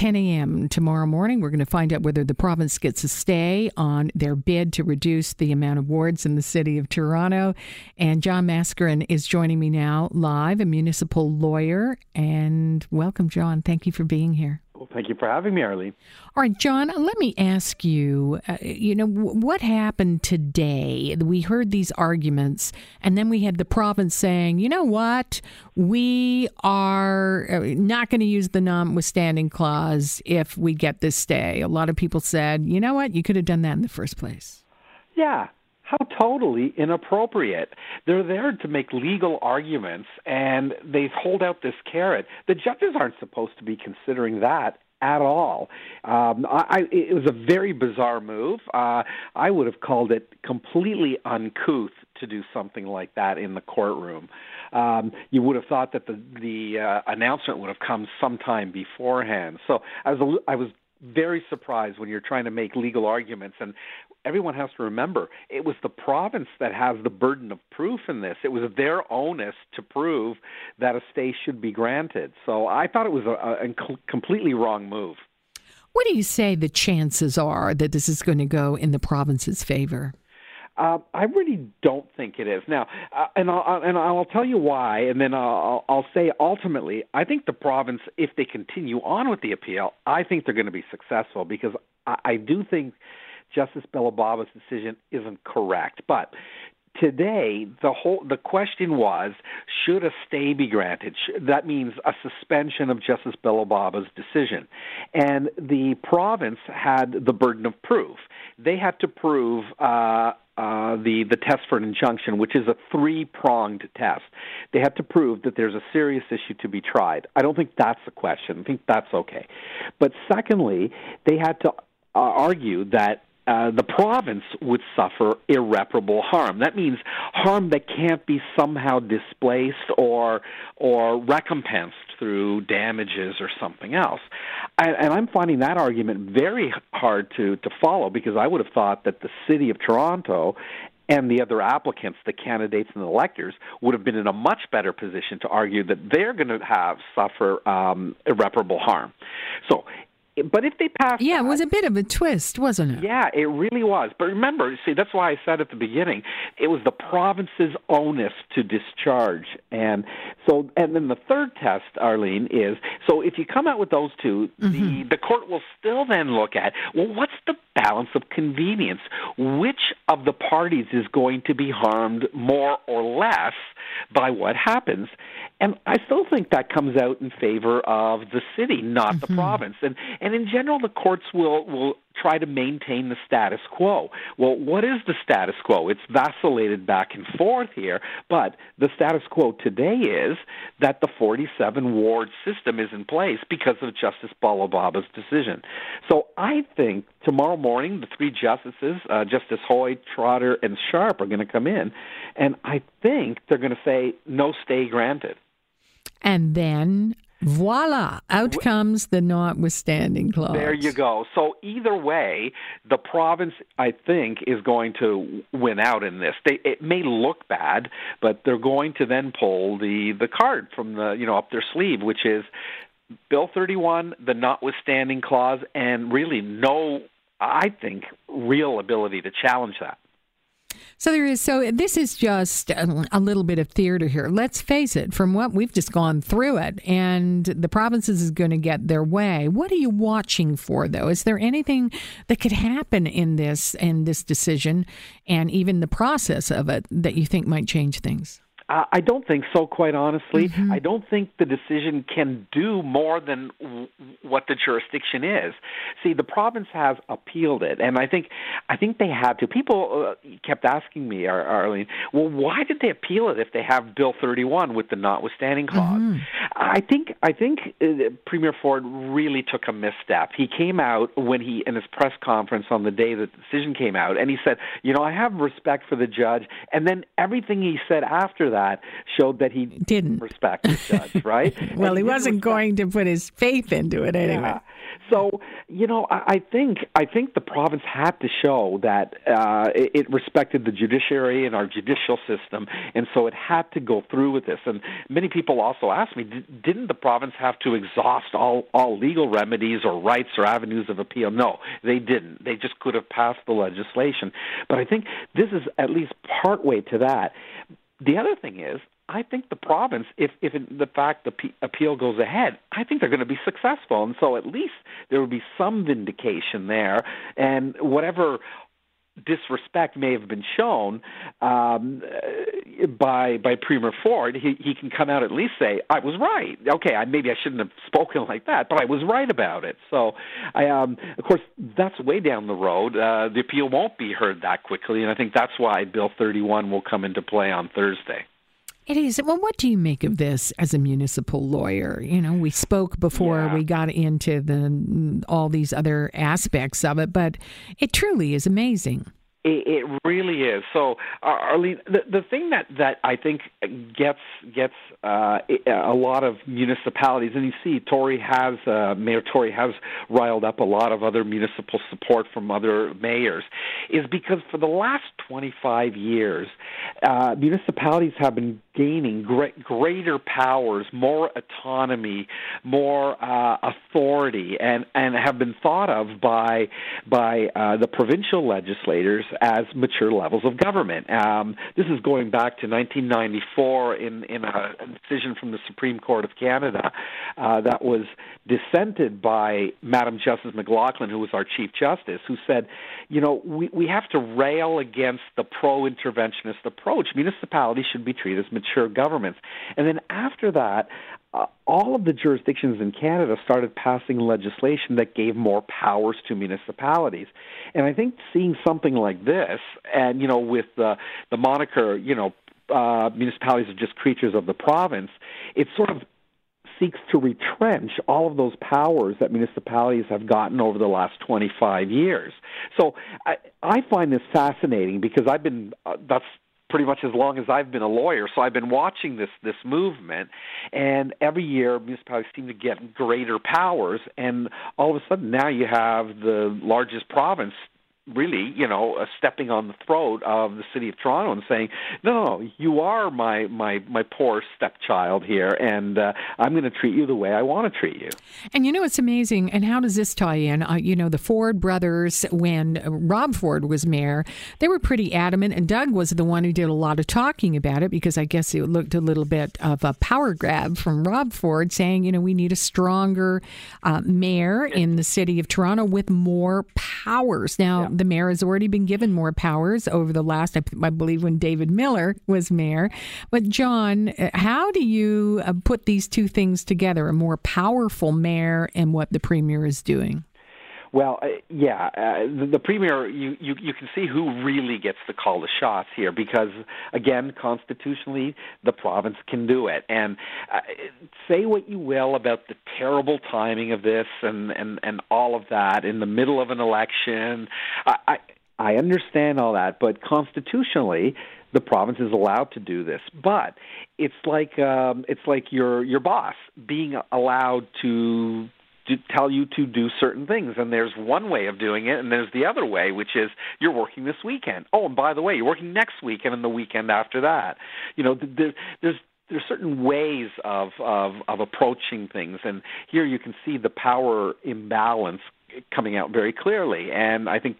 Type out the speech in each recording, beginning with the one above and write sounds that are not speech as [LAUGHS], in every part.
10 a.m. tomorrow morning. We're going to find out whether the province gets a stay on their bid to reduce the amount of wards in the city of Toronto. And John Mascarin is joining me now live, a municipal lawyer. And welcome, John. Thank you for being here. Well, thank you for having me, Arlene. All right, John, let me ask you, uh, you know, w- what happened today? We heard these arguments, and then we had the province saying, you know what, we are uh, not going to use the notwithstanding clause if we get this stay. A lot of people said, you know what, you could have done that in the first place. Yeah, how totally inappropriate. They're there to make legal arguments and they hold out this carrot. The judges aren't supposed to be considering that at all. Um, I, it was a very bizarre move. Uh, I would have called it completely uncouth to do something like that in the courtroom. Um, you would have thought that the the uh, announcement would have come sometime beforehand. So I was I was very surprised when you're trying to make legal arguments and everyone has to remember it was the province that has the burden of proof in this. It was their onus to prove that a stay should be granted. So I thought it was a, a completely wrong move. What do you say the chances are that this is going to go in the province's favor? Uh, I really don't think it is. Now, uh, and I'll and I'll tell you why, and then I'll, I'll say ultimately, I think the province, if they continue on with the appeal, I think they're going to be successful because I, I do think Justice Belobaba's decision isn't correct. But today the whole the question was should a stay be granted? That means a suspension of justice belobaba's decision. And the province had the burden of proof. They had to prove uh, uh, the the test for an injunction, which is a three pronged test. They had to prove that there's a serious issue to be tried. I don't think that's the question. I think that's okay. But secondly, they had to uh, argue that uh, the province would suffer irreparable harm. That means harm that can't be somehow displaced or or recompensed through damages or something else. I, and I'm finding that argument very hard to to follow because I would have thought that the city of Toronto and the other applicants, the candidates and the electors, would have been in a much better position to argue that they're going to have suffer um, irreparable harm. So but if they pass, yeah, that, it was a bit of a twist, wasn't it? Yeah, it really was. But remember, see, that's why I said at the beginning, it was the province's onus to discharge, and so, and then the third test, Arlene, is so if you come out with those 2 mm-hmm. the the court will still then look at well, what's the balance of convenience? Which of the parties is going to be harmed more or less by what happens? And I still think that comes out in favor of the city, not mm-hmm. the province. And and in general, the courts will will try to maintain the status quo. Well, what is the status quo? It's vacillated back and forth here, but the status quo today is that the 47 ward system is in place because of Justice Belobaba's decision. So I think tomorrow morning the three justices, uh, Justice Hoy, Trotter, and Sharpe, are going to come in, and I think they're going to say no stay granted. And then Voila! Out comes the notwithstanding clause. There you go. So either way, the province, I think, is going to win out in this. They, it may look bad, but they're going to then pull the the card from the you know up their sleeve, which is Bill 31, the notwithstanding clause, and really no, I think, real ability to challenge that. So there is. So this is just a, little bit of theater here. Let's face it. From what we've just gone through it, and the provinces is going to get their way. What are you watching for, though? Is there anything that could happen in this in this decision, and even the process of it that you think might change things? Uh, I don't think so, quite honestly. Mm-hmm. I don't think the decision can do more than w- what the jurisdiction is. See, the province has appealed it, and I think I think they had to. People uh, kept asking me, Ar- Arlene, well, why did they appeal it if they have Bill 31 with the notwithstanding clause? Mm-hmm. I think I think uh, Premier Ford really took a misstep. He came out when he in his press conference on the day that the decision came out, and he said, you know, I have respect for the judge, and then everything he said after that that showed that he didn't respect the judge, [LAUGHS] right? well, he, he wasn't going to put his faith into it anyway. Yeah. So you know, I, I think I think the province had to show that uh, it, it respected the judiciary and our judicial system, and so it had to go through with this. And many people also ask me, didn't the province have to exhaust all all legal remedies or rights or avenues of appeal? No, they didn't. They just could have passed the legislation. But I think this is at least part way to that. The other thing is, I think the province, if if in the fact the p- appeal goes ahead, I think they're going to be successful, and so at least there will be some vindication there, and whatever disrespect may have been shown um, by by Premier Ford, he he can come out at least say I was right. Okay, I, maybe I shouldn't have spoken like that, but I was right about it. So, I um, of course that's way down the road. Uh, the appeal won't be heard that quickly, and I think that's why Bill 31 will come into play on Thursday. It is. Well, what do you make of this as a municipal lawyer? You know, we spoke before yeah. we got into the all these other aspects of it, but it truly is amazing. It, it really is. So, uh, Arlene, the, the thing that, that I think gets gets uh, a lot of municipalities, and you see, Tory has uh, Mayor Tory has riled up a lot of other municipal support from other mayors, is because for the last 25 years, uh, municipalities have been gaining great, greater powers, more autonomy, more uh, authority, and and have been thought of by by uh, the provincial legislators as mature levels of government. Um, this is going back to 1994 in, in a decision from the Supreme Court of Canada uh, that was dissented by Madam Justice McLachlin, who was our Chief Justice, who said, you know, we, we have to rail against the pro interventionist approach. Municipalities should be treated as mature governments. And then after that, uh, all of the jurisdictions in Canada started passing legislation that gave more powers to municipalities. And I think seeing something like this, and you know, with the the moniker, you know, uh, municipalities are just creatures of the province, it sort of seeks to retrench all of those powers that municipalities have gotten over the last 25 years. So I, I find this fascinating because I've been uh, that's pretty much as long as I've been a lawyer. So I've been watching this this movement, and every year municipalities seem to get greater powers, and all of a sudden now you have the largest province really, you know, uh, stepping on the throat of the city of Toronto and saying, "No, no, you are my my my poor stepchild here, and uh, I'm going to treat you the way I want to treat you." And you know, it's amazing. And how does this tie in? Uh, you know, the Ford brothers, when Rob Ford was mayor, they were pretty adamant, and Doug was the one who did a lot of talking about it because I guess it looked a little bit of a power grab from Rob Ford, saying, you know, we need a stronger uh, mayor in the city of Toronto with more powers. Now. Yeah the mayor has already been given more powers over the last, I, I believe, when David Miller was mayor. But, John, how do you uh, put these two things together a more powerful mayor and what the premier is doing? Well, uh, yeah, uh, the, the premier, you, you you can see who really gets to call the shots here because, again, constitutionally, the province can do it. And uh, say what you will about the terrible timing of this and and and all of that in the middle of an election. I I, I understand all that, but constitutionally, the province is allowed to do this. But it's like um, it's like your your boss being allowed to tell you to do certain things. And there's one way of doing it, and there's the other way, which is you're working this weekend. Oh, and by the way, you're working next weekend and then the weekend after that. You know, there, there's there's certain ways of, of of approaching things, and here you can see the power imbalance coming out very clearly. And I think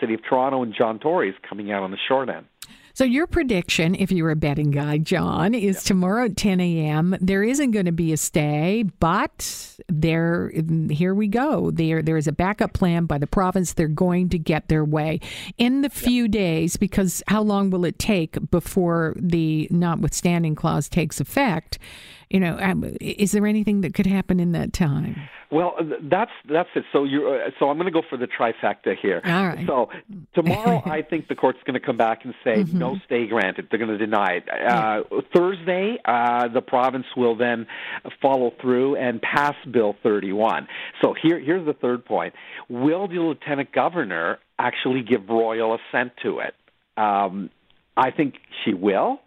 City of Toronto and John Tory is coming out on the short end. So your prediction, if you're a betting guy, John, is yep. tomorrow at 10 a.m. There isn't going to be a stay, but there, here we go. There, there is a backup plan by the province. They're going to get their way in the few yep. days because how long will it take before the notwithstanding clause takes effect? You know, um, is there anything that could happen in that time? Well, that's that's it. So you uh, so I'm going to go for the trifecta here. All right. So tomorrow, [LAUGHS] I think the court's going to come back and say mm-hmm. no stay granted. They're going to deny it. Uh, Thursday, uh, the province will then follow through and pass Bill 31. So here here's the third point: Will the lieutenant governor actually give royal assent to it? Um, I think she will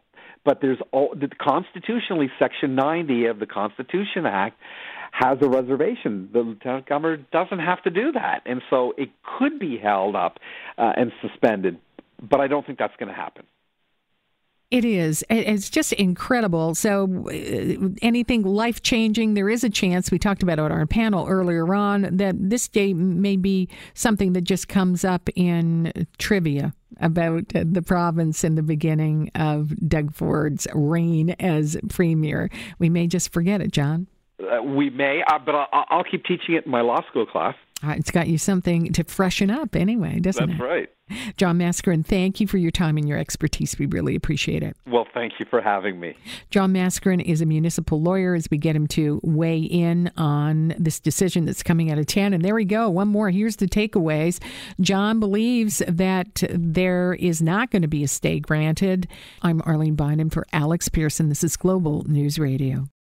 but there's all, the, constitutionally section 90 of the constitution act has a reservation. The lieutenant governor doesn't have to do that, and so it could be held up uh, and suspended. But I don't think that's going to happen. It is. It's just incredible. So, uh, anything life changing, there is a chance. We talked about it on our panel earlier on that this day may be something that just comes up in trivia about the province in the beginning of Doug Ford's reign as premier. We may just forget it, John. Uh, we may, uh, but I'll, I'll keep teaching it in my law school class. Uh, it's got you something to freshen up anyway, doesn't That's it? That's right. John Mascarin, thank you for your time and your expertise. We really appreciate it. Well, thank you for having me. John Mascarin is a municipal lawyer as we get him to weigh in on this decision that's coming out of 10. And there we go. One more. Here's the takeaways. John believes that there is not going to be a stay granted. I'm Arlene Bynon for Alex Pierson. This is Global News Radio.